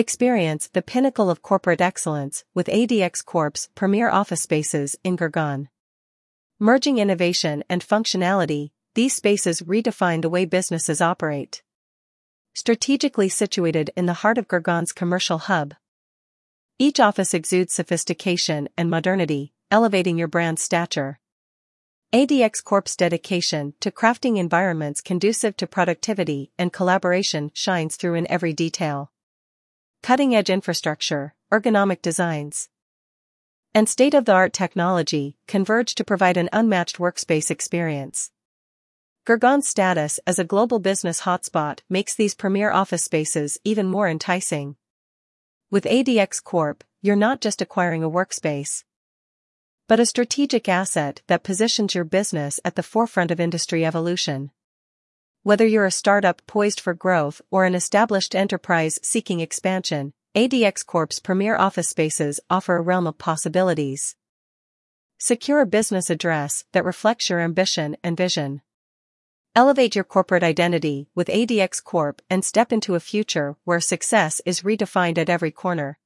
Experience the pinnacle of corporate excellence with ADX Corp's premier office spaces in Gurgaon. Merging innovation and functionality, these spaces redefine the way businesses operate. Strategically situated in the heart of Gurgaon's commercial hub. Each office exudes sophistication and modernity, elevating your brand's stature. ADX Corp's dedication to crafting environments conducive to productivity and collaboration shines through in every detail. Cutting edge infrastructure, ergonomic designs, and state of the art technology converge to provide an unmatched workspace experience. Gurgaon's status as a global business hotspot makes these premier office spaces even more enticing. With ADX Corp, you're not just acquiring a workspace but a strategic asset that positions your business at the forefront of industry evolution. Whether you're a startup poised for growth or an established enterprise seeking expansion, ADX Corp's premier office spaces offer a realm of possibilities. Secure a business address that reflects your ambition and vision. Elevate your corporate identity with ADX Corp and step into a future where success is redefined at every corner.